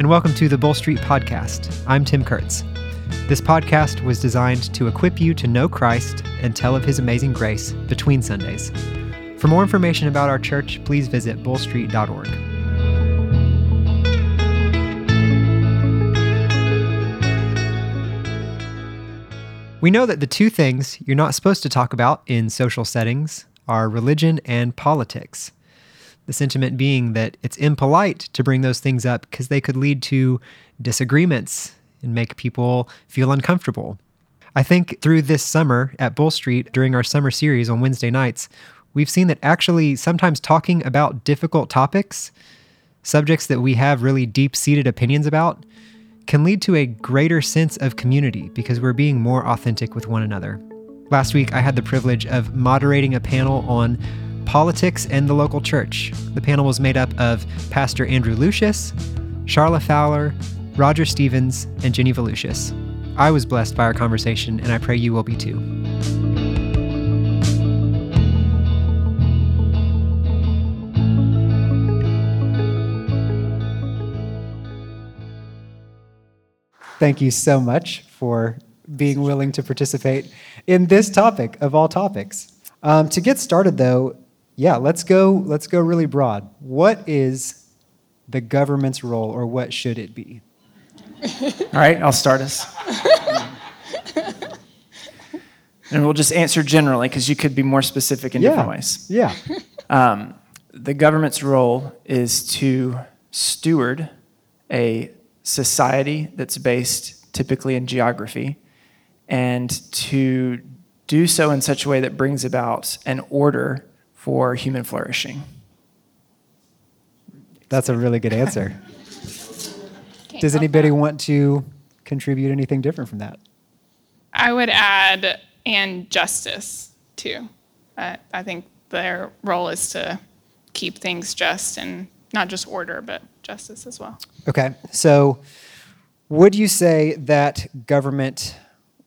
and welcome to the Bull Street Podcast. I'm Tim Kurtz. This podcast was designed to equip you to know Christ and tell of his amazing grace between Sundays. For more information about our church, please visit bullstreet.org. We know that the two things you're not supposed to talk about in social settings are religion and politics. The sentiment being that it's impolite to bring those things up because they could lead to disagreements and make people feel uncomfortable. I think through this summer at Bull Street during our summer series on Wednesday nights, we've seen that actually sometimes talking about difficult topics, subjects that we have really deep seated opinions about, can lead to a greater sense of community because we're being more authentic with one another. Last week, I had the privilege of moderating a panel on politics and the local church. The panel was made up of Pastor Andrew Lucius, Charla Fowler, Roger Stevens, and Jenny Volusius. I was blessed by our conversation, and I pray you will be too. Thank you so much for being willing to participate in this topic of all topics. Um, to get started, though, yeah, let's go. Let's go really broad. What is the government's role, or what should it be? All right, I'll start us. and we'll just answer generally because you could be more specific in yeah. different ways. Yeah. Um, the government's role is to steward a society that's based typically in geography and to do so in such a way that brings about an order for human flourishing. That's a really good answer. Does anybody want to contribute anything different from that? I would add and justice too. Uh, I think their role is to keep things just and not just order, but justice as well. Okay. So, would you say that government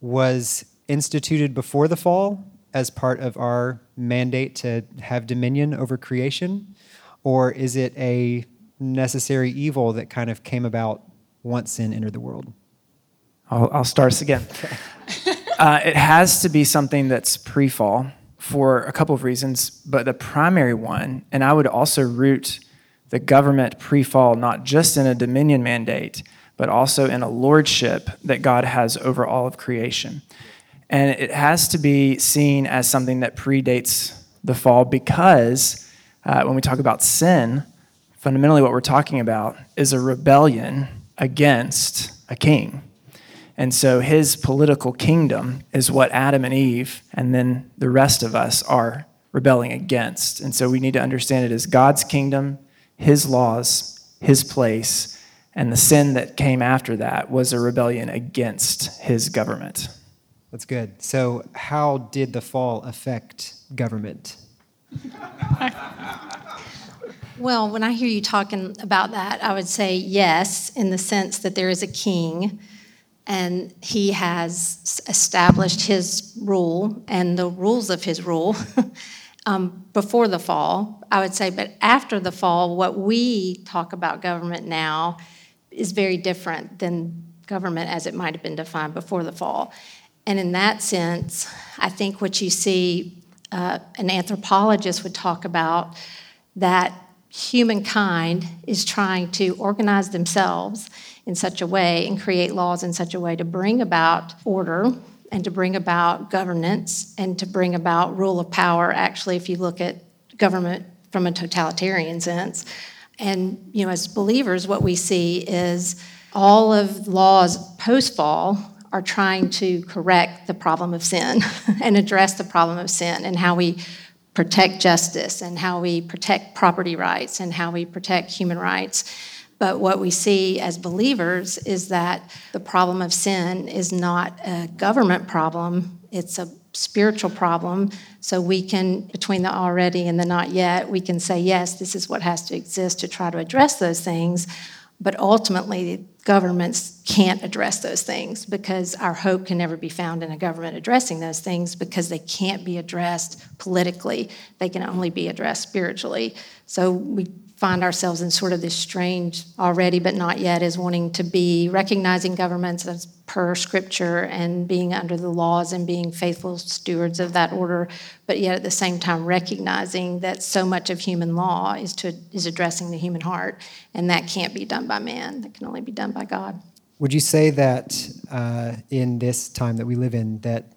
was instituted before the fall as part of our mandate to have dominion over creation? Or is it a necessary evil that kind of came about once sin entered the world? I'll, I'll start us again. uh, it has to be something that's pre fall for a couple of reasons, but the primary one, and I would also root the government pre fall not just in a dominion mandate, but also in a lordship that God has over all of creation. And it has to be seen as something that predates the fall because uh, when we talk about sin, fundamentally what we're talking about is a rebellion against a king. And so his political kingdom is what Adam and Eve and then the rest of us are rebelling against. And so we need to understand it as God's kingdom, his laws, his place, and the sin that came after that was a rebellion against his government. That's good. So, how did the fall affect government? well, when I hear you talking about that, I would say yes, in the sense that there is a king and he has established his rule and the rules of his rule um, before the fall, I would say. But after the fall, what we talk about government now is very different than government as it might have been defined before the fall. And in that sense, I think what you see, uh, an anthropologist would talk about that humankind is trying to organize themselves in such a way and create laws in such a way to bring about order and to bring about governance and to bring about rule of power. Actually, if you look at government from a totalitarian sense, and you know, as believers, what we see is all of laws post fall are trying to correct the problem of sin and address the problem of sin and how we protect justice and how we protect property rights and how we protect human rights. But what we see as believers is that the problem of sin is not a government problem, it's a spiritual problem. So we can, between the already and the not yet, we can say, yes, this is what has to exist to try to address those things. But ultimately, governments can't address those things because our hope can never be found in a government addressing those things because they can't be addressed politically. They can only be addressed spiritually. So we find ourselves in sort of this strange already but not yet is wanting to be recognizing governments as per scripture and being under the laws and being faithful stewards of that order but yet at the same time recognizing that so much of human law is to is addressing the human heart and that can't be done by man. That can only be done by god. Would you say that uh, in this time that we live in that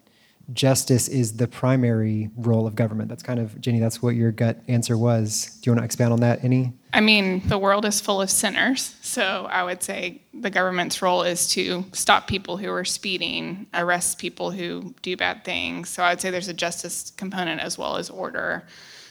justice is the primary role of government. That's kind of, Jenny, that's what your gut answer was. Do you want to expand on that any? I mean, the world is full of sinners. So I would say the government's role is to stop people who are speeding, arrest people who do bad things. So I would say there's a justice component as well as order.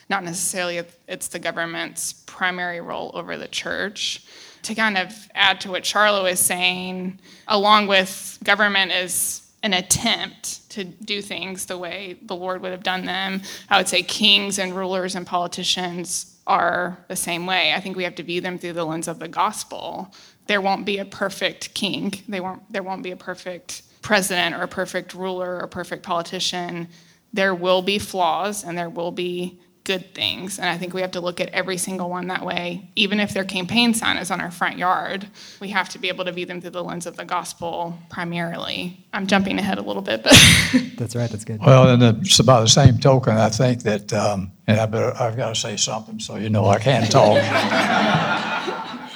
Not necessarily it's the government's primary role over the church. To kind of add to what Charlotte was saying, along with government is an attempt to do things the way the Lord would have done them. I would say kings and rulers and politicians are the same way. I think we have to view them through the lens of the gospel. There won't be a perfect king. They won't, there won't be a perfect president or a perfect ruler or a perfect politician. There will be flaws and there will be good things. And I think we have to look at every single one that way. Even if their campaign sign is on our front yard, we have to be able to view them through the lens of the gospel primarily. I'm jumping ahead a little bit, but. that's right, that's good. Well, and it's about the same token, I think that, um, and I better, I've got to say something so you know I can't talk.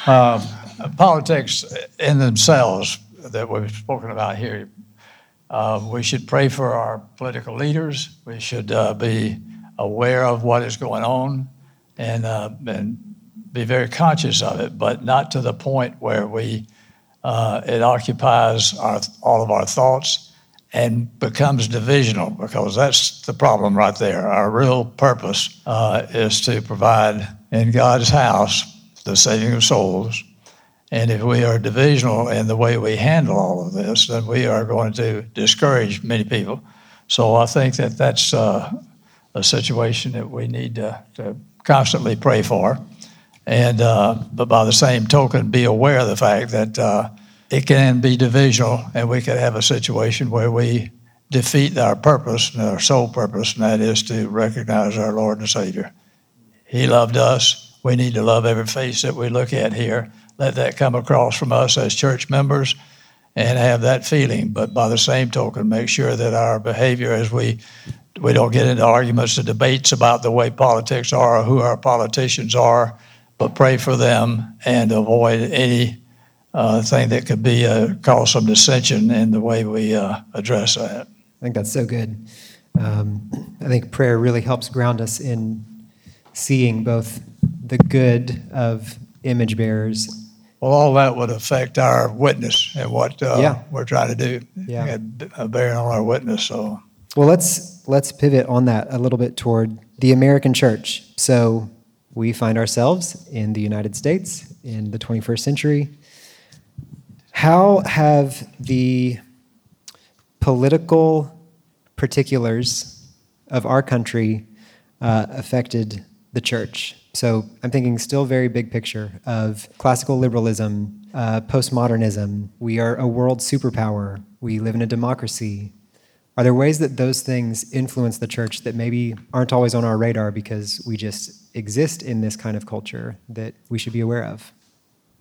uh, politics in themselves that we've spoken about here, uh, we should pray for our political leaders. We should uh, be aware of what is going on and, uh, and be very conscious of it, but not to the point where we, uh, it occupies our, all of our thoughts and becomes divisional because that's the problem right there. Our real purpose uh, is to provide in God's house the saving of souls. And if we are divisional in the way we handle all of this, then we are going to discourage many people. So I think that that's uh, a situation that we need to, to constantly pray for. And uh, but by the same token, be aware of the fact that uh, it can be divisional, and we could have a situation where we defeat our purpose, and our sole purpose, and that is to recognize our Lord and Savior. He loved us. We need to love every face that we look at here. Let that come across from us as church members and have that feeling. But by the same token, make sure that our behavior as we we don't get into arguments or debates about the way politics are or who our politicians are, but pray for them and avoid any uh, thing that could be uh, cause some dissension in the way we uh, address that. I think that's so good. Um, I think prayer really helps ground us in seeing both the good of image bearers. Well, all that would affect our witness and what uh, yeah. we're trying to do. Yeah. bearing on our witness. So. Well, let's let's pivot on that a little bit toward the American church. So we find ourselves in the United States in the 21st century. How have the political particulars of our country uh, affected the church? So I'm thinking still very big picture of classical liberalism, uh, postmodernism. We are a world superpower. We live in a democracy. Are there ways that those things influence the church that maybe aren't always on our radar because we just exist in this kind of culture that we should be aware of?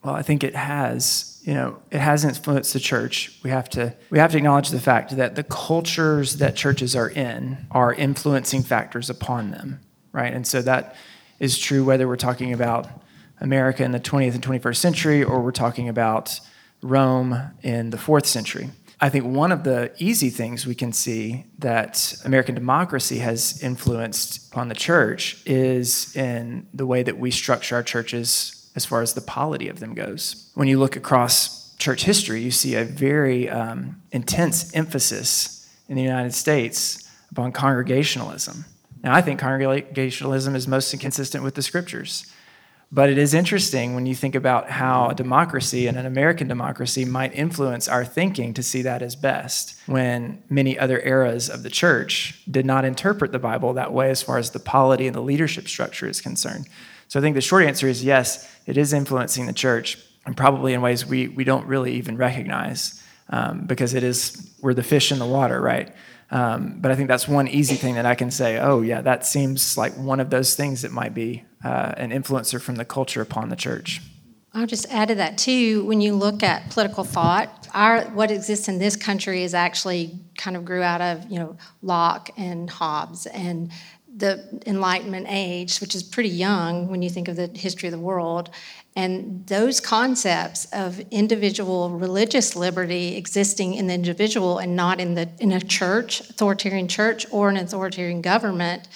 Well, I think it has. You know, it has influenced the church. We have to we have to acknowledge the fact that the cultures that churches are in are influencing factors upon them, right? And so that is true whether we're talking about America in the 20th and 21st century or we're talking about Rome in the 4th century. I think one of the easy things we can see that American democracy has influenced on the church is in the way that we structure our churches as far as the polity of them goes. When you look across church history, you see a very um, intense emphasis in the United States upon congregationalism. Now, I think congregationalism is most consistent with the scriptures. But it is interesting when you think about how a democracy and an American democracy might influence our thinking to see that as best, when many other eras of the church did not interpret the Bible that way as far as the polity and the leadership structure is concerned. So I think the short answer is yes, it is influencing the church, and probably in ways we, we don't really even recognize um, because it is, we're the fish in the water, right? Um, but I think that's one easy thing that I can say, oh, yeah, that seems like one of those things that might be uh, an influencer from the culture upon the church. I'll just add to that too. When you look at political thought, our what exists in this country is actually kind of grew out of you know Locke and Hobbes and the Enlightenment age, which is pretty young when you think of the history of the world. And those concepts of individual religious liberty existing in the individual and not in the in a church, authoritarian church, or an authoritarian government,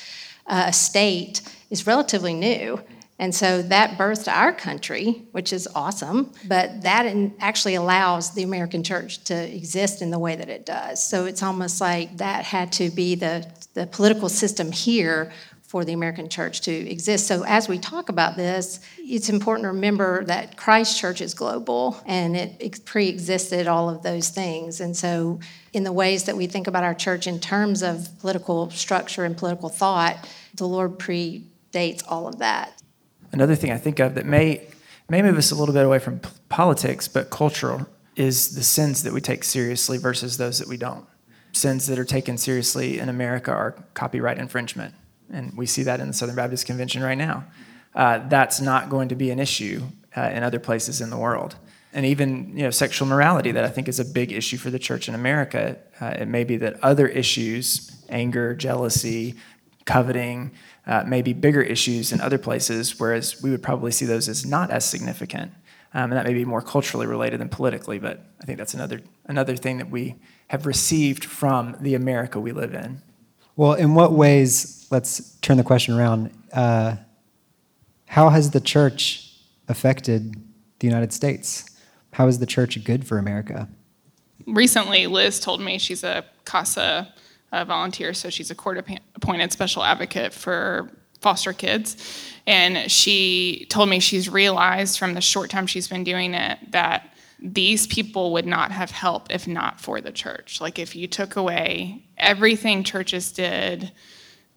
uh, state is relatively new. And so that birthed our country, which is awesome, but that actually allows the American church to exist in the way that it does. So it's almost like that had to be the, the political system here for the American church to exist. So as we talk about this, it's important to remember that Christ Church is global and it pre existed all of those things. And so, in the ways that we think about our church in terms of political structure and political thought, the Lord predates all of that another thing I think of that may may move us a little bit away from politics, but cultural is the sins that we take seriously versus those that we don't. Sins that are taken seriously in America are copyright infringement, and we see that in the Southern Baptist Convention right now. Uh, that's not going to be an issue uh, in other places in the world. And even you know, sexual morality, that I think is a big issue for the church in America. Uh, it may be that other issues, anger, jealousy, coveting, uh, may be bigger issues in other places, whereas we would probably see those as not as significant. Um, and that may be more culturally related than politically, but I think that's another, another thing that we have received from the America we live in. Well, in what ways, let's turn the question around, uh, how has the church affected the United States? How is the church good for America? Recently, Liz told me she's a CASA a volunteer, so she's a court appointed special advocate for foster kids. And she told me she's realized from the short time she's been doing it that these people would not have help if not for the church. Like if you took away everything churches did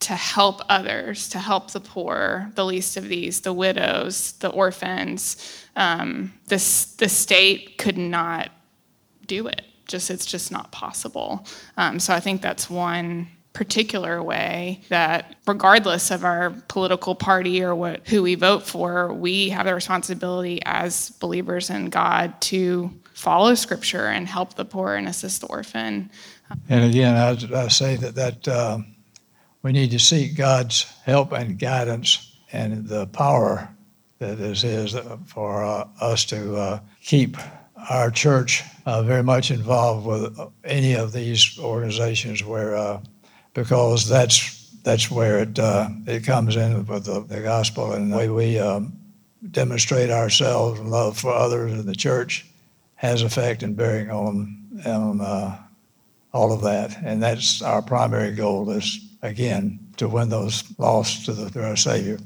to help others, to help the poor, the least of these, the widows, the orphans, um, this the state could not do it just it's just not possible. Um, so I think that's one particular way that regardless of our political party or what who we vote for we have the responsibility as believers in god to follow scripture and help the poor and assist the orphan and again i, I say that that uh, we need to seek god's help and guidance and the power that is his for uh, us to uh, keep our church uh, very much involved with any of these organizations where uh, because that's that's where it uh, it comes in with the, the, gospel and the way we um, demonstrate ourselves and love for others in the church has effect and bearing on on uh, all of that and that's our primary goal is again to win those lost to, the, to our Savior.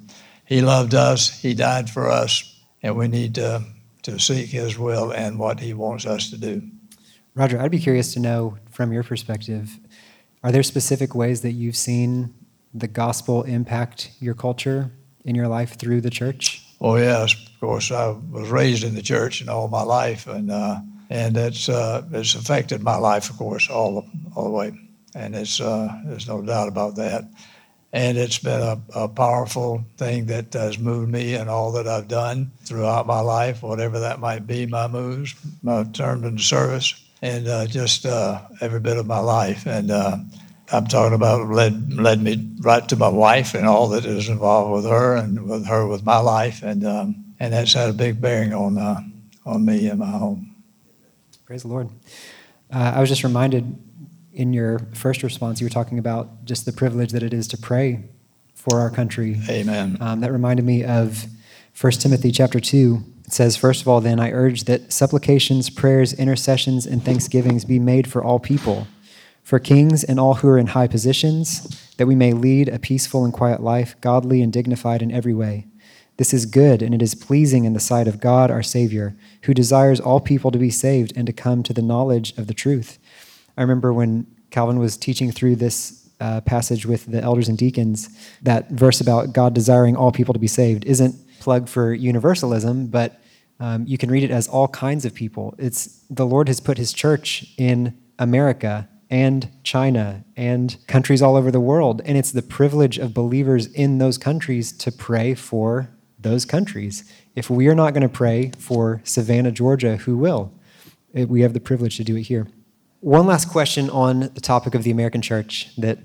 He loved us. He died for us, and we need to to seek His will and what He wants us to do. Roger, I'd be curious to know from your perspective are there specific ways that you've seen the gospel impact your culture in your life through the church? Oh, yes. Of course, I was raised in the church and all my life, and, uh, and it's, uh, it's affected my life, of course, all, all the way. And it's, uh, there's no doubt about that. And it's been a, a, powerful thing that has moved me in all that I've done throughout my life, whatever that might be, my moves, my terms into service, and uh, just uh, every bit of my life. And uh, I'm talking about led led me right to my wife and all that is involved with her and with her with my life, and um, and that's had a big bearing on uh, on me and my home. Praise the Lord. Uh, I was just reminded in your first response, you were talking about just the privilege that it is to pray for our country. Amen. Um, that reminded me of 1 Timothy chapter 2. It says, First of all, then, I urge that supplications, prayers, intercessions, and thanksgivings be made for all people, for kings and all who are in high positions, that we may lead a peaceful and quiet life, godly and dignified in every way. This is good, and it is pleasing in the sight of God our Savior, who desires all people to be saved and to come to the knowledge of the truth. I remember when Calvin was teaching through this uh, passage with the elders and deacons, that verse about God desiring all people to be saved isn't plugged for universalism, but um, you can read it as all kinds of people. It's the Lord has put His church in America and China and countries all over the world. And it's the privilege of believers in those countries to pray for those countries. If we are not going to pray for Savannah, Georgia, who will? We have the privilege to do it here. One last question on the topic of the American church that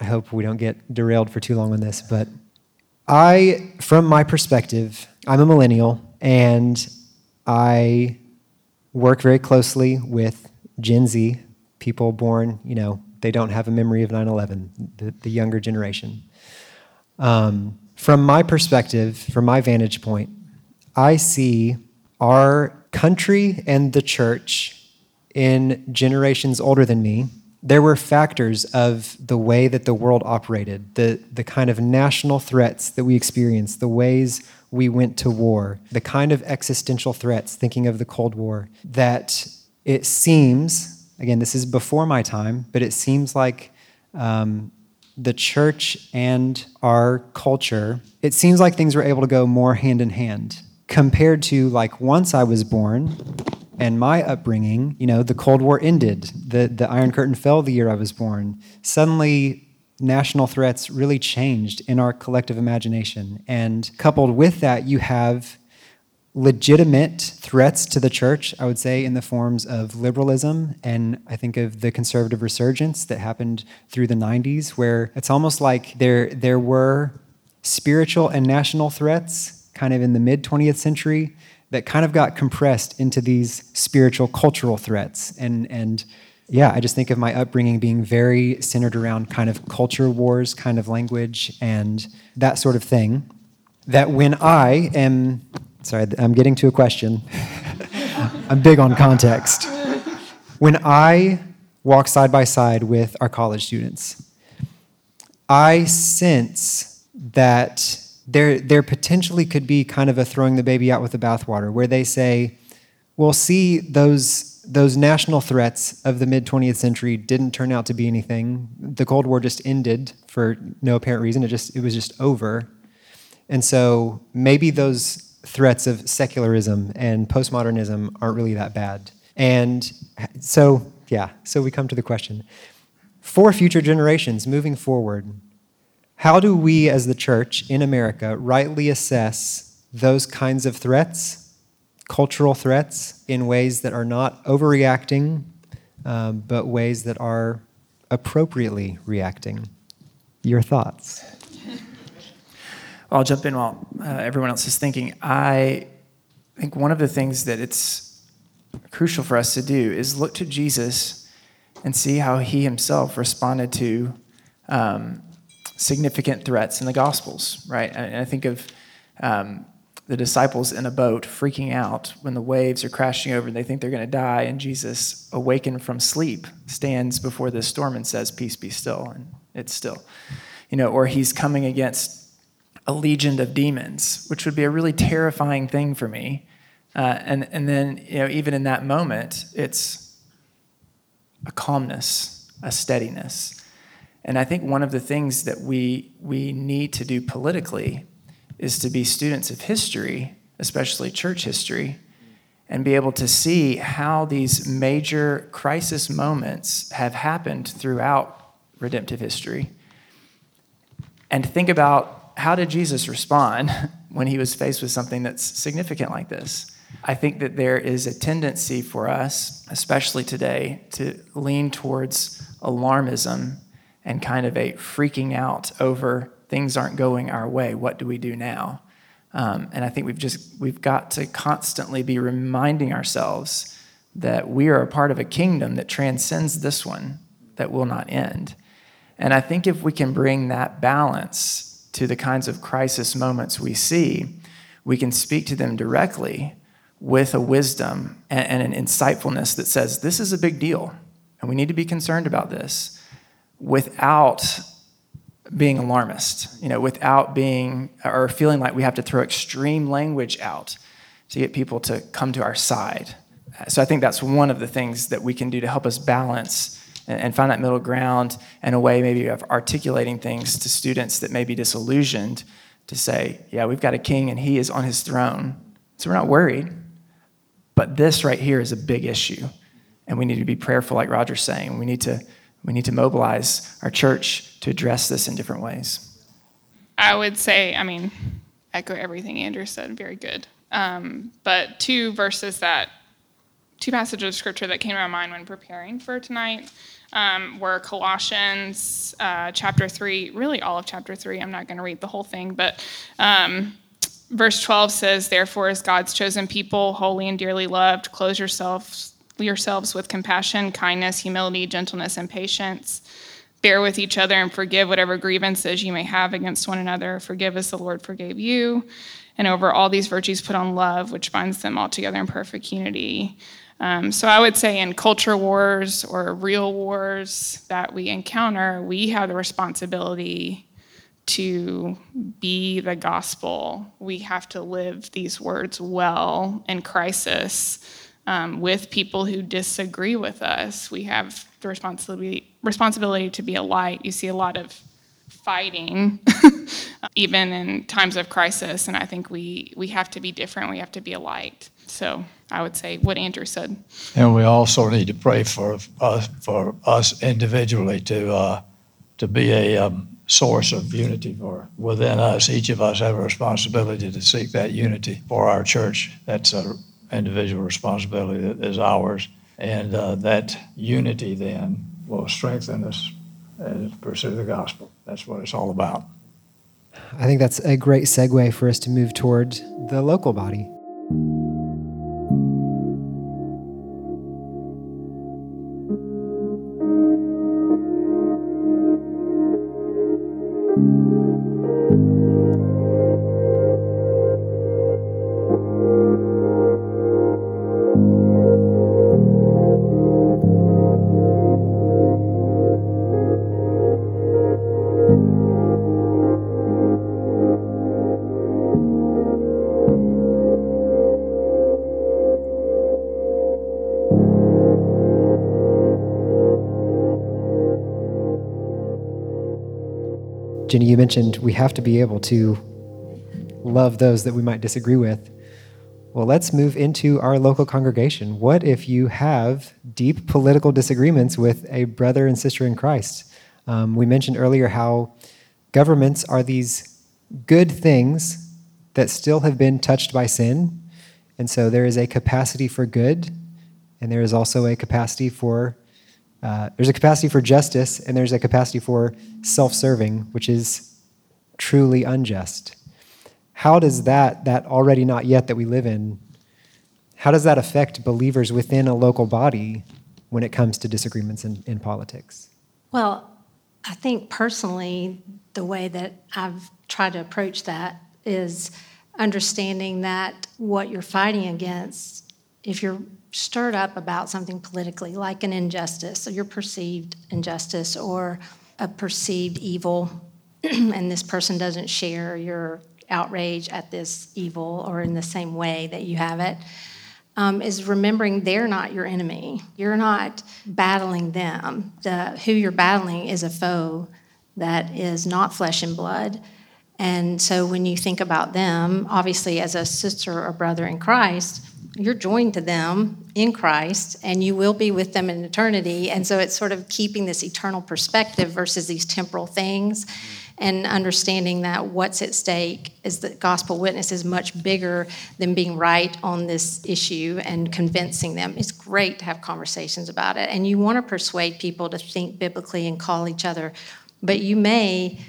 I hope we don't get derailed for too long on this, but I, from my perspective, I'm a millennial and I work very closely with Gen Z, people born, you know, they don't have a memory of 9 11, the, younger generation. Um, from my perspective, from my vantage point, I see our country and the church in generations older than me. There were factors of the way that the world operated, the, the kind of national threats that we experienced, the ways we went to war, the kind of existential threats, thinking of the Cold War, that it seems, again, this is before my time, but it seems like um, the church and our culture, it seems like things were able to go more hand in hand compared to like once I was born and my upbringing, you know, the Cold War ended, the, the Iron Curtain fell the year I was born. Suddenly, national threats really changed in our collective imagination. And coupled with that, you have legitimate threats to the church, I would say, in the forms of liberalism. And I think of the conservative resurgence that happened through the 90s, where it's almost like there, there were spiritual and national threats kind of in the mid 20th century that kind of got compressed into these spiritual cultural threats. And, and yeah, I just think of my upbringing being very centered around kind of culture wars, kind of language, and that sort of thing. That when I am Sorry, I'm getting to a question. I'm big on context. When I walk side by side with our college students, I sense that there, there potentially could be kind of a throwing the baby out with the bathwater where they say, well, see, those, those national threats of the mid 20th century didn't turn out to be anything. The Cold War just ended for no apparent reason. It, just, it was just over. And so maybe those threats of secularism and postmodernism aren't really that bad. And so, yeah, so we come to the question for future generations moving forward, how do we as the church in America rightly assess those kinds of threats, cultural threats, in ways that are not overreacting, um, but ways that are appropriately reacting? Your thoughts? I'll jump in while uh, everyone else is thinking. I think one of the things that it's crucial for us to do is look to Jesus and see how he himself responded to um, significant threats in the Gospels, right? And I think of um, the disciples in a boat freaking out when the waves are crashing over and they think they're going to die, and Jesus, awakened from sleep, stands before the storm and says, Peace be still, and it's still. You know, or he's coming against a legion of demons, which would be a really terrifying thing for me. Uh, and, and then, you know, even in that moment, it's a calmness, a steadiness. And I think one of the things that we, we need to do politically is to be students of history, especially church history, and be able to see how these major crisis moments have happened throughout redemptive history. And think about how did Jesus respond when he was faced with something that's significant like this? I think that there is a tendency for us, especially today, to lean towards alarmism and kind of a freaking out over things aren't going our way. What do we do now? Um, and I think we've just we've got to constantly be reminding ourselves that we are a part of a kingdom that transcends this one that will not end. And I think if we can bring that balance to the kinds of crisis moments we see, we can speak to them directly with a wisdom and, an insightfulness that says, this is a big deal, and we need to be concerned about this without being alarmist, you know, without being or feeling like we have to throw extreme language out to get people to come to our side. So I think that's one of the things that we can do to help us balance and find that middle ground and a way maybe of articulating things to students that may be disillusioned to say, yeah, we've got a king and he is on his throne. So we're not worried. But this right here is a big issue. And we need to be prayerful, like Roger's saying. We need to we need to mobilize our church to address this in different ways. I would say, I mean, echo everything Andrew said, very good. Um, but two verses that, two passages of scripture that came to my mind when preparing for tonight um, were Colossians uh, chapter 3, really all of chapter 3. I'm not going to read the whole thing, but um, verse 12 says, Therefore, as God's chosen people, holy and dearly loved, clothe yourselves, yourselves with compassion, kindness, humility, gentleness, and patience. Bear with each other and forgive whatever grievances you may have against one another. Forgive as the Lord forgave you. And over all these virtues, put on love, which binds them all together in perfect unity. Um, so I would say in culture wars or real wars that we encounter, we have the responsibility to be the gospel. We have to live these words well in crisis um, with people who disagree with us. We have the responsibility responsibility to be a light. You see a lot of fighting, even in times of crisis, and I think we we have to be different. We have to be a light. So I would say what Andrew said. And we also need to pray for us, for us individually to, uh, to be a um, source of unity for within us. Each of us have a responsibility to seek that unity for our church. That's an individual responsibility that is ours. And uh, that unity then will strengthen us and pursue the gospel. That's what it's all about. I think that's a great segue for us to move toward the local body. Jenny, you mentioned we have to be able to love those that we might disagree with. Well, let's move into our local congregation. What if you have deep political disagreements with a brother and sister in Christ? Um, we mentioned earlier how governments are these good things that still have been touched by sin. And so there is a capacity for good, and there is also a capacity for uh, there's a capacity for justice and there's a capacity for self serving, which is truly unjust. How does that, that already not yet that we live in, how does that affect believers within a local body when it comes to disagreements in, in politics? Well, I think personally, the way that I've tried to approach that is understanding that what you're fighting against, if you're stirred up about something politically, like an injustice, or your perceived injustice, or a perceived evil, and this person doesn't share your outrage at this evil or in the same way that you have it, um, is remembering they're not your enemy. You're not battling them. The, who you're battling is a foe that is not flesh and blood. And so when you think about them, obviously, as a sister or brother in Christ, you're joined to them in Christ and you will be with them in eternity. And so it's sort of keeping this eternal perspective versus these temporal things and understanding that what's at stake is that gospel witness is much bigger than being right on this issue and convincing them. It's great to have conversations about it. And you want to persuade people to think biblically and call each other, but you may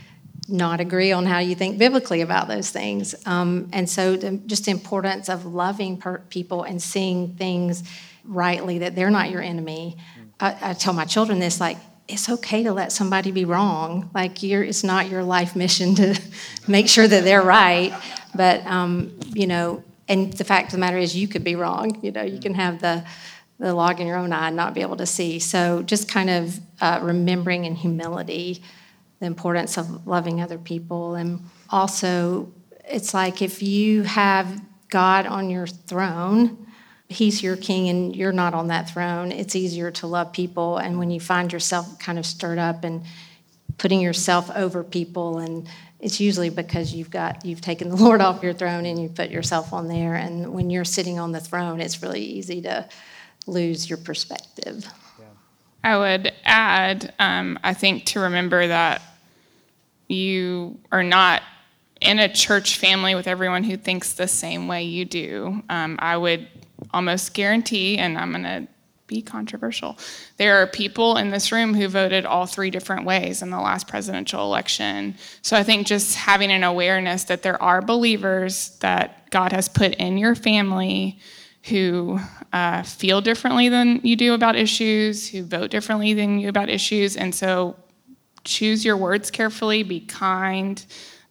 not agree on how you think biblically about those things. Um, and so, the, just the importance of loving per- people and seeing things rightly that they're not your enemy. I, I, tell my children this like, it's okay to let somebody be wrong. Like, it's not your life mission to make sure that they're right. But, um, you know, and the fact of the matter is, you could be wrong. You know, you can have the the log in your own eye and not be able to see. So, just kind of uh, remembering in humility the importance of loving other people. And also, it's like if you have God on your throne, He's your king and you're not on that throne, it's easier to love people. And when you find yourself kind of stirred up and putting yourself over people and it's usually because you've got you've taken the lord off your throne and you put yourself on there and when you're sitting on the throne it's really easy to lose your perspective yeah. I would add, um, I think, to remember that you are not in a church family with everyone who thinks the same way you do. Um, I would almost guarantee, and I'm going to be controversial, there are people in this room who voted all three different ways in the last presidential election. So I think just having an awareness that there are believers that God has put in your family who uh, feel differently than you do about issues, who vote differently than you about issues. And so choose your words carefully, be kind,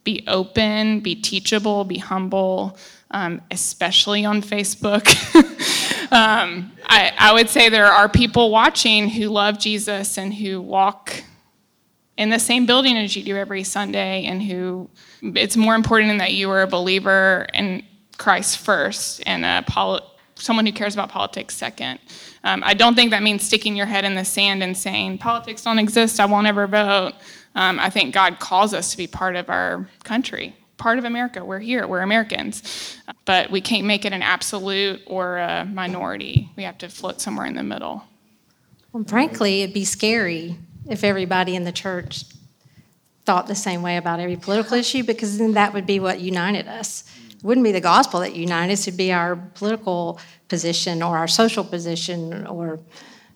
be open, be teachable, be humble, um, especially on Facebook. um, I, I would say there are people watching who love Jesus and who walk in the same building as you do every Sunday, and who it's more important that you are a believer in Christ first and a poli- someone who cares about politics second. Um, I don't think that means sticking your head in the sand and saying, politics don't exist, I won't ever vote. Um, I think God calls us to be part of our country, part of America. We're here, we're Americans. But we can't make it an absolute or a minority. We have to float somewhere in the middle. Well, frankly, it'd be scary if everybody in the church thought the same way about every political issue because then that would be what united us. Wouldn't be the gospel that united us, it'd be our political position or our social position or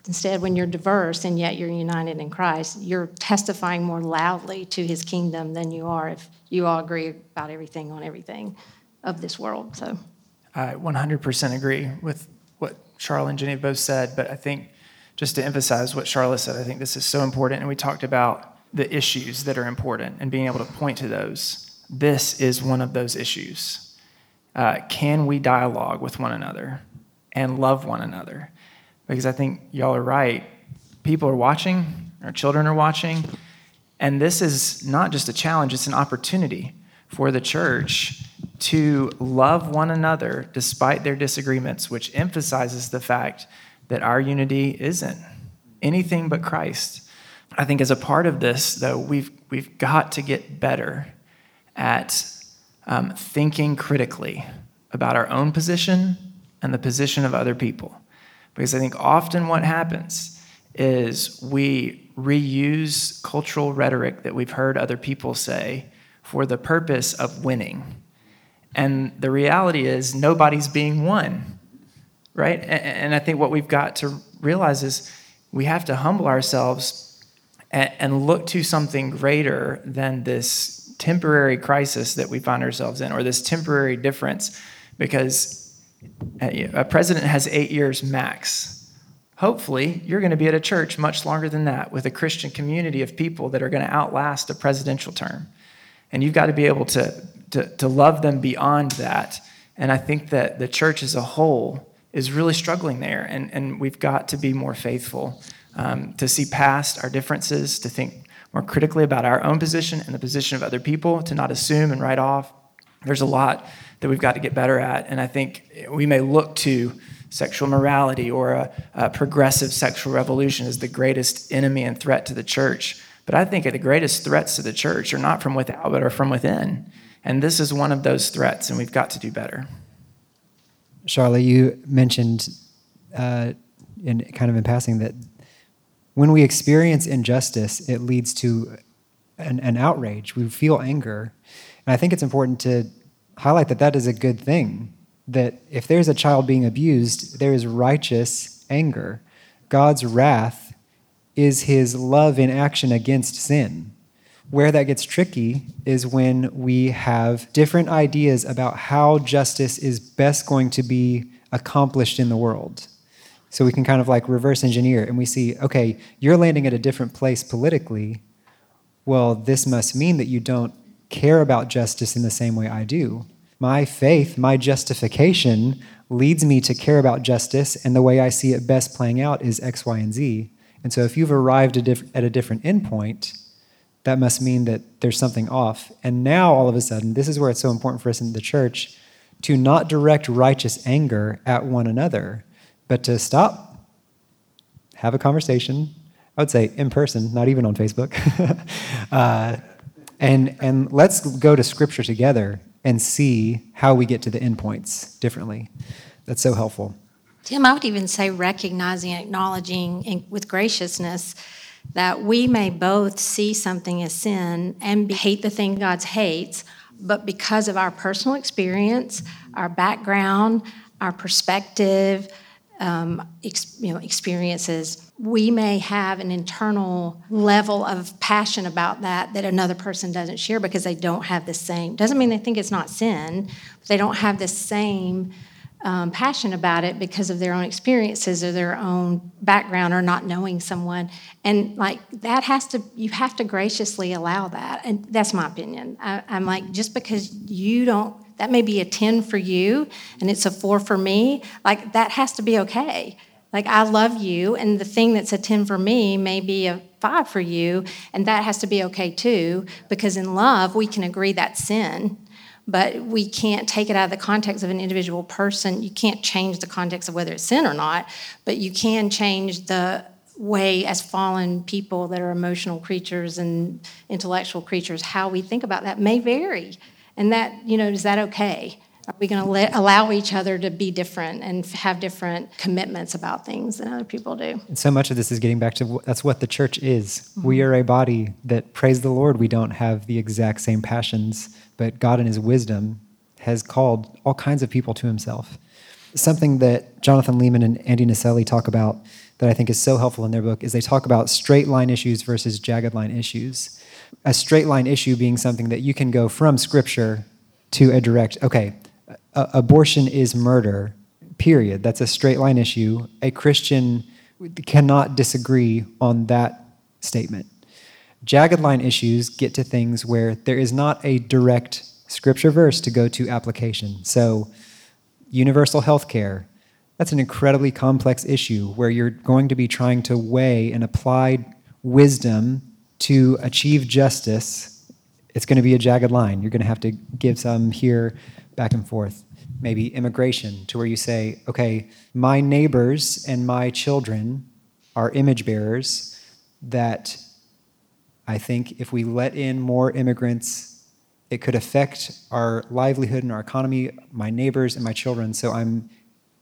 instead when you're diverse and yet you're united in Christ, you're testifying more loudly to his kingdom than you are if you all agree about everything on everything of this world. So I 100% agree with what Charlotte and Jenny both said, but I think just to emphasize what Charlotte said, I think this is so important. And we talked about the issues that are important and being able to point to those. This is one of those issues. Uh, can we dialogue with one another and love one another? Because I think y'all are right. People are watching, our children are watching, and this is not just a challenge, it's an opportunity for the church to love one another despite their disagreements, which emphasizes the fact that our unity isn't anything but Christ. I think as a part of this, though, we've, we've got to get better at um, thinking critically about our own position and the position of other people. Because I think often what happens is we reuse cultural rhetoric that we've heard other people say for the purpose of winning. And the reality is, nobody's being won, right? And I think what we've got to realize is we have to humble ourselves and look to something greater than this temporary crisis that we find ourselves in or this temporary difference because a president has eight years max. Hopefully, you're going to be at a church much longer than that with a Christian community of people that are going to outlast a presidential term. And you've got to be able to, to, to love them beyond that. And I think that the church as a whole is really struggling there. And, and we've got to be more faithful um, to see past our differences, to think more critically about our own position and the position of other people, to not assume and write off. There's a lot that we've got to get better at. And I think we may look to sexual morality or a, a progressive sexual revolution as the greatest enemy and threat to the church. But I think the greatest threats to the church are not from without, but are from within. And this is one of those threats, and we've got to do better. Charlotte, you mentioned uh, in kind of in passing that when we experience injustice, it leads to an, an outrage. We feel anger. And I think it's important to highlight that that is a good thing. That if there's a child being abused, there is righteous anger. God's wrath is his love in action against sin. Where that gets tricky is when we have different ideas about how justice is best going to be accomplished in the world. So we can kind of like reverse engineer and we see, okay, you're landing at a different place politically. Well, this must mean that you don't care about justice in the same way I do. My faith, my justification leads me to care about justice, and the way I see it best playing out is X, Y, and Z. And so if you've arrived at a different endpoint, that must mean that there's something off. And now, all of a sudden, this is where it's so important for us in the church to not direct righteous anger at one another, but to stop, have a conversation. I would say in person, not even on Facebook. uh, and, and let's go to Scripture together and see how we get to the endpoints differently. That's so helpful. Tim, I would even say recognizing, acknowledging and with graciousness that we may both see something as sin and hate the thing God hates, but because of our personal experience, our background, our perspective, um, ex, you know, experiences, we may have an internal level of passion about that that another person doesn't share because they don't have the same. Doesn't mean they think it's not sin. they don't have the same um, passion about it because of their own experiences or their own background or not knowing someone. And like that has to, you have to graciously allow that. And that's my opinion. I, I'm like, just because you don't, that may be a 10 for you and it's a four for me, like that has to be okay. Like I love you, and the thing that's a 10 for me may be a five for you, and that has to be okay too, because in love, we can agree that's sin but we can't take it out of the context of an individual person. You can't change the context of whether it's sin or not, but you can change the way, as fallen people that are emotional creatures and intellectual creatures, how we think about that may vary. And that, you know, is that okay? Are we going to allow each other to be different and have different commitments about things than other people do? And so much of this is getting back to that's what the church is. Mm-hmm. We are a body that, praise the Lord, we don't have the exact same passions, but God in His wisdom has called all kinds of people to Himself. Something that Jonathan Leeman and Andy Naselli talk about that I think is so helpful in their book is they talk about straight line issues versus jagged line issues. A straight line issue being something that you can go from Scripture to a direct, okay, abortion is murder, period. That's a straight line issue. A Christian cannot disagree on that statement. Jagged line issues get to things where there is not a direct scripture verse to go to application. So, universal health care, that's an incredibly complex issue where you're going to be trying to weigh and apply wisdom to achieve justice. It's going to be a jagged line. You're going to have to give some here, back and forth. Maybe immigration, to where you say, okay, my neighbors and my children are image bearers that I think if we let in more immigrants, it could affect our livelihood and our economy, my neighbors and my children. So I'm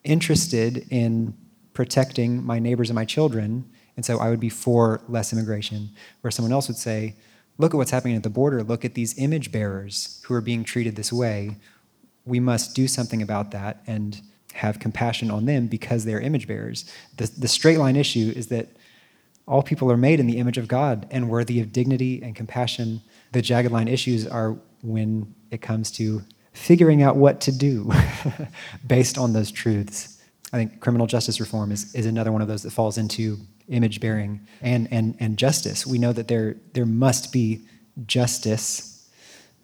interested in protecting my neighbors and my children. And so I would be for less immigration. Where someone else would say, look at what's happening at the border. Look at these image bearers who are being treated this way we must do something about that and have compassion on them because they're image bearers. The, the straight line issue is that all people are made in the image of God and worthy of dignity and compassion. The jagged line issues are when it comes to figuring out what to do based on those truths. I think criminal justice reform is, is another one of those that falls into image bearing and, and, and justice. We know that there, there must be justice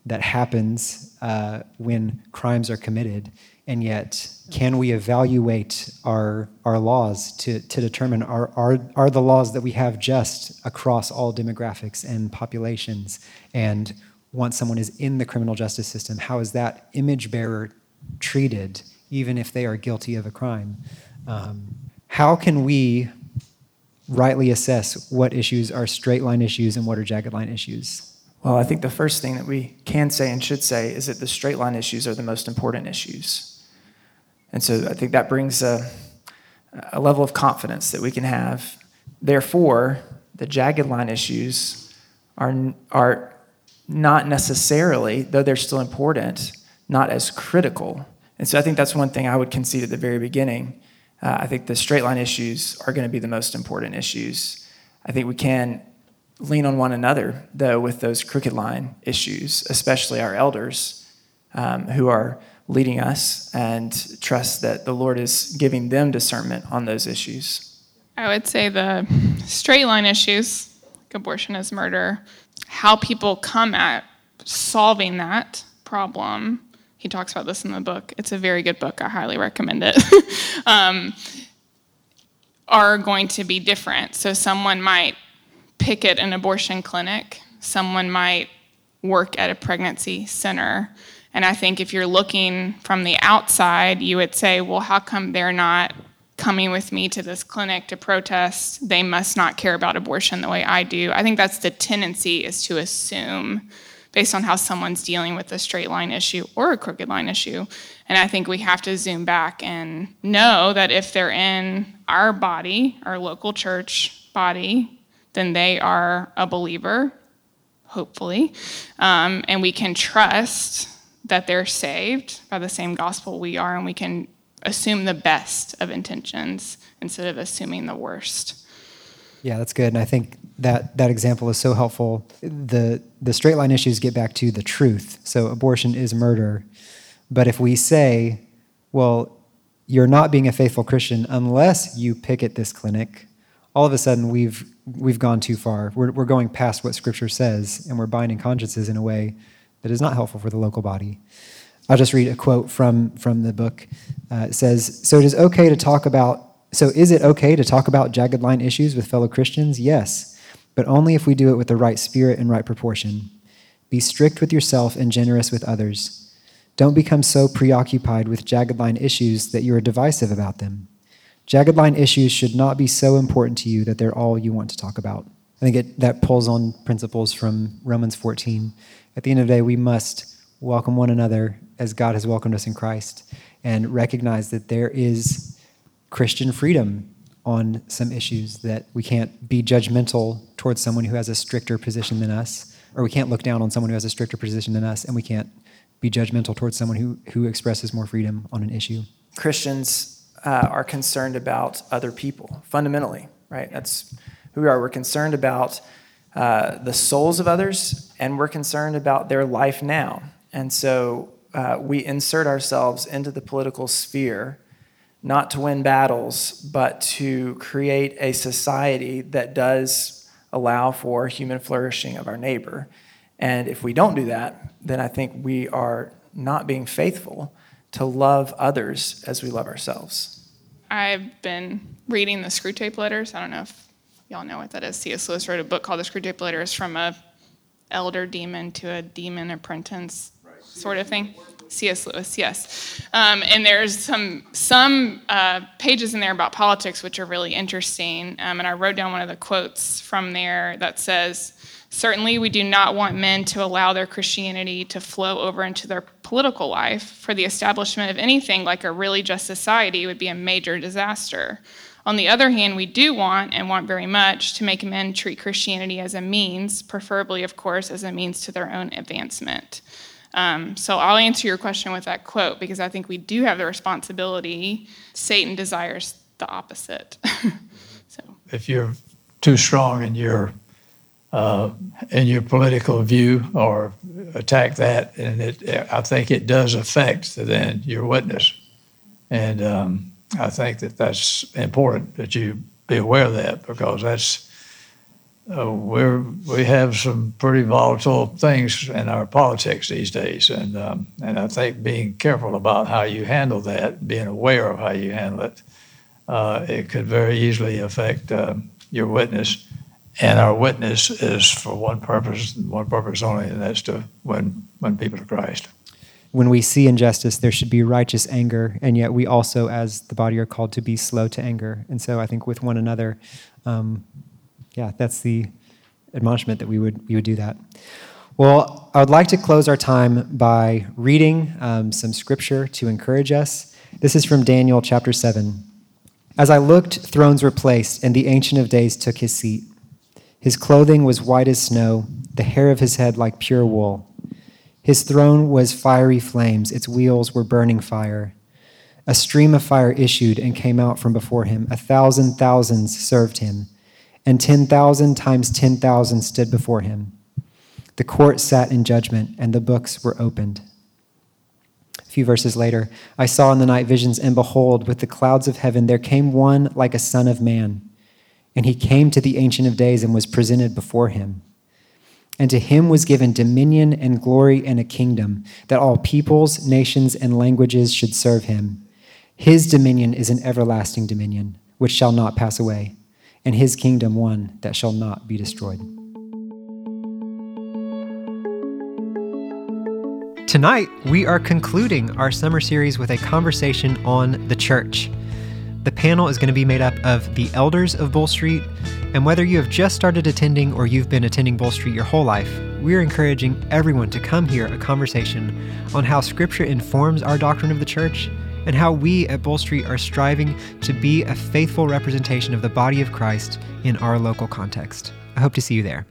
that happens uh, when crimes are committed. And yet, can we evaluate our, our laws to, to determine are, are, are the laws that we have just across all demographics and populations? And once someone is in the criminal justice system, how is that image bearer treated, even if they are guilty of a crime? Um, how can we rightly assess what issues are straight line issues and what are jagged line issues? Well, I think the first thing that we can say and should say is that the straight line issues are the most important issues. And so I think that brings a, a level of confidence that we can have. Therefore, the jagged line issues are, are not necessarily, though they're still important, not as critical. And so I think that's one thing I would concede at the very beginning. Uh, I think the straight line issues are going to be the most important issues. I think we can lean on one another, though, with those crooked line issues, especially our elders um, who are leading us and trust that the Lord is giving them discernment on those issues. I would say the straight line issues, like abortion is murder, how people come at solving that problem. He talks about this in the book. It's a very good book. I highly recommend it. um, are going to be different. So, someone might picket an abortion clinic, someone might work at a pregnancy center. And I think if you're looking from the outside, you would say, well, how come they're not coming with me to this clinic to protest? They must not care about abortion the way I do. I think that's the tendency is to assume based on how someone's dealing with a straight line issue or a crooked line issue. And I think we have to zoom back and know that if they're in our body, our local church body, then they are a believer, hopefully. Um, and we can trust that they're saved by the same gospel we are, and we can assume the best of intentions instead of assuming the worst. Yeah, that's good. And I think that that example is so helpful. The the straight line issues get back to the truth. So abortion is murder. But if we say, well, you're not being a faithful Christian unless you picket this clinic, all of a sudden we've we've gone too far. We're, we're going past what Scripture says, and we're binding consciences in a way that is not helpful for the local body. I'll just read a quote from from the book. Uh, it says, "So it is okay to talk about. So is it okay to talk about jagged line issues with fellow Christians? Yes, but only if we do it with the right spirit and right proportion. Be strict with yourself and generous with others." Don't become so preoccupied with jagged line issues that you are divisive about them. Jagged line issues should not be so important to you that they're all you want to talk about. I think it, that pulls on principles from Romans 14. At the end of the day, we must welcome one another as God has welcomed us in Christ and recognize that there is Christian freedom on some issues, that we can't be judgmental towards someone who has a stricter position than us, or we can't look down on someone who has a stricter position than us, and we can't be judgmental towards someone who, who expresses more freedom on an issue. Christians uh, are concerned about other people, fundamentally, right? That's who we are. We're concerned about uh, the souls of others, and we're concerned about their life now. And so uh, we insert ourselves into the political sphere not to win battles, but to create a society that does allow for human flourishing of our neighbor. And if we don't do that, then I think we are not being faithful to love others as we love ourselves. I've been reading the Screwtape Letters. I don't know if y'all know what that is. C.S. Lewis wrote a book called The Screwtape Letters from a elder demon to a demon apprentice sort of thing. C.S. Lewis, yes. Um, and there's some some uh, pages in there about politics which are really interesting. Um, and I wrote down one of the quotes from there that says, Certainly, we do not want men to allow their Christianity to flow over into their political life, for the establishment of anything like a really just society would be a major disaster. On the other hand, we do want, and want very much, to make men treat Christianity as a means, preferably, of course, as a means to their own advancement. Um, so I'll answer your question with that quote because I think we do have the responsibility. Satan desires the opposite. so if you're too strong in your uh, in your political view or attack that, and it, I think it does affect then your witness, and um, I think that that's important that you be aware of that because that's uh, we're we have some pretty volatile things in our politics these days, and um, and I think being careful about how you handle that, being aware of how you handle it, uh, it could very easily affect uh, your witness and our witness is for one purpose, one purpose only, and that's to win, win people to Christ. When we see injustice, there should be righteous anger, and yet we also, as the body, are called to be slow to anger. And so I think with one another, um, yeah, that's the admonishment that we would, we would do that. Well, I would like to close our time by reading um, some scripture to encourage us. This is from Daniel chapter 7. As I looked, thrones were placed, and the Ancient of Days took his seat. His clothing was white as snow, the hair of his head like pure wool. His throne was fiery flames, its wheels were burning fire. A stream of fire issued and came out from before him. A thousand thousands served him, and 10,000 times 10,000 stood before him. The court sat in judgment, and the books were opened. A few verses later, I saw in the night visions, and behold, with the clouds of heaven, there came one like a son of man. And he came to the Ancient of Days and was presented before him. And to him was given dominion and glory and a kingdom, that all peoples, nations, and languages should serve him. His dominion is an everlasting dominion, which shall not pass away, and his kingdom one that shall not be destroyed. Tonight, we are concluding our summer series with a conversation on the church. The panel is going to be made up of the elders of Bull Street, and whether you have just started attending or you've been attending Bull Street your whole life, we're encouraging everyone to come hear a conversation on how Scripture informs our doctrine of the church and how we at Bull Street are striving to be a faithful representation of the body of Christ in our local context. I hope to see you there.